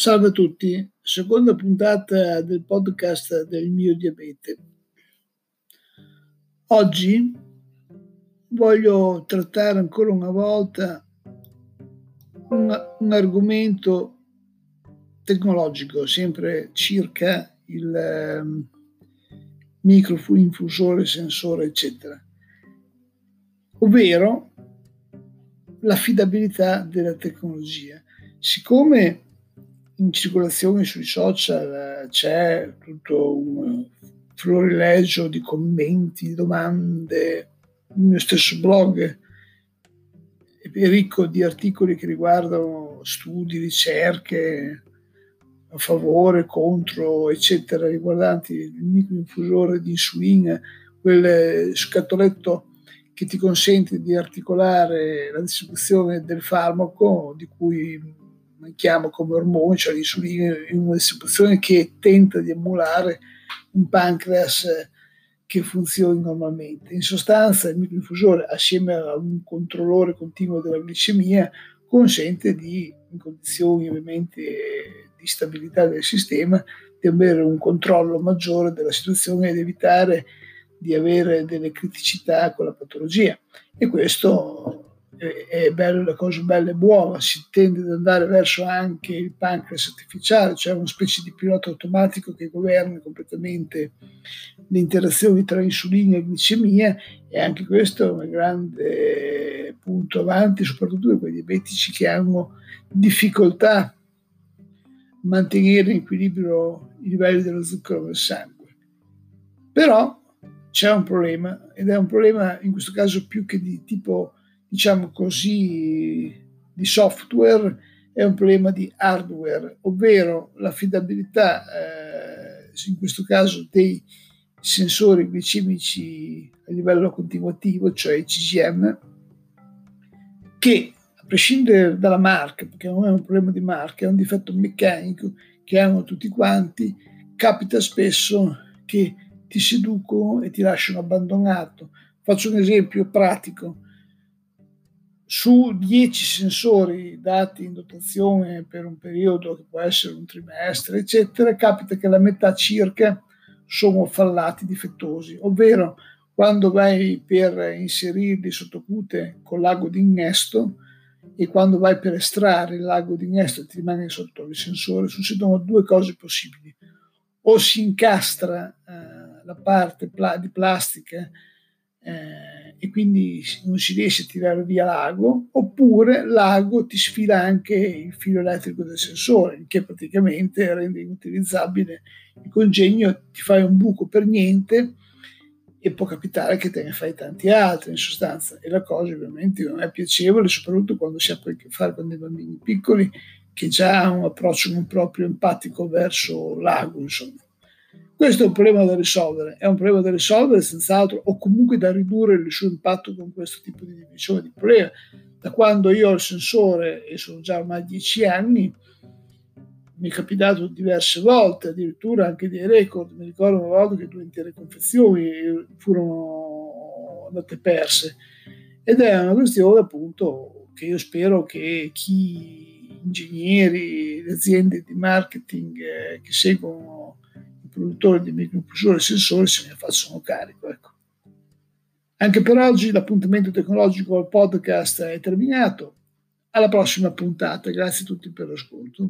Salve a tutti, seconda puntata del podcast del mio diabete. Oggi voglio trattare ancora una volta un, un argomento tecnologico, sempre circa il um, microinfusore, sensore, eccetera, ovvero l'affidabilità della tecnologia. Siccome in circolazione sui social c'è tutto un florileggio di commenti, domande, il mio stesso blog è ricco di articoli che riguardano studi, ricerche a favore, contro, eccetera, riguardanti il microinfusore di insulina, quel scatoletto che ti consente di articolare la distribuzione del farmaco di cui chiamo come ormone, cioè l'insulina, in una distribuzione che tenta di emulare un pancreas che funzioni normalmente. In sostanza il microinfusore assieme a un controllore continuo della glicemia consente di, in condizioni ovviamente di stabilità del sistema, di avere un controllo maggiore della situazione ed evitare di avere delle criticità con la patologia. E questo è bello, cosa bella e buona, si tende ad andare verso anche il pancreas artificiale, cioè una specie di pilota automatico che governa completamente le interazioni tra insulina e glicemia e anche questo è un grande punto avanti, soprattutto per quei diabetici che hanno difficoltà a mantenere in equilibrio i livelli dello zucchero nel sangue. Però c'è un problema ed è un problema in questo caso più che di tipo diciamo così, di software è un problema di hardware, ovvero l'affidabilità, eh, in questo caso dei sensori glicemici a livello continuativo, cioè i CGM, che a prescindere dalla marca, perché non è un problema di marca, è un difetto meccanico che hanno tutti quanti, capita spesso che ti seducono e ti lasciano abbandonato. Faccio un esempio pratico su 10 sensori dati in dotazione per un periodo che può essere un trimestre, eccetera, capita che la metà circa sono fallati, difettosi, ovvero quando vai per inserirli sottocute con l'ago d'innesto e quando vai per estrarre il lago d'innesto e ti rimane sotto il sensore, succedono due cose possibili. O si incastra eh, la parte pla- di plastica eh, e quindi non si riesce a tirare via l'ago, oppure l'ago ti sfila anche il filo elettrico del sensore, che praticamente rende inutilizzabile il congegno, ti fai un buco per niente e può capitare che te ne fai tanti altri in sostanza. E la cosa ovviamente non è piacevole soprattutto quando si ha a che fare con dei bambini piccoli che già hanno un approccio non proprio empatico verso l'ago insomma questo è un problema da risolvere, è un problema da risolvere senz'altro o comunque da ridurre il suo impatto con questo tipo di divisione di problema. Da quando io ho il sensore, e sono già ormai dieci anni, mi è capitato diverse volte, addirittura anche dei record. Mi ricordo una volta che due intere confezioni furono andate perse. Ed è una questione appunto che io spero che chi, ingegneri, le aziende di marketing eh, che seguono produttori di microprocessori e sensori se ne facciano carico. Ecco. Anche per oggi l'appuntamento tecnologico al podcast è terminato. Alla prossima puntata. Grazie a tutti per l'ascolto.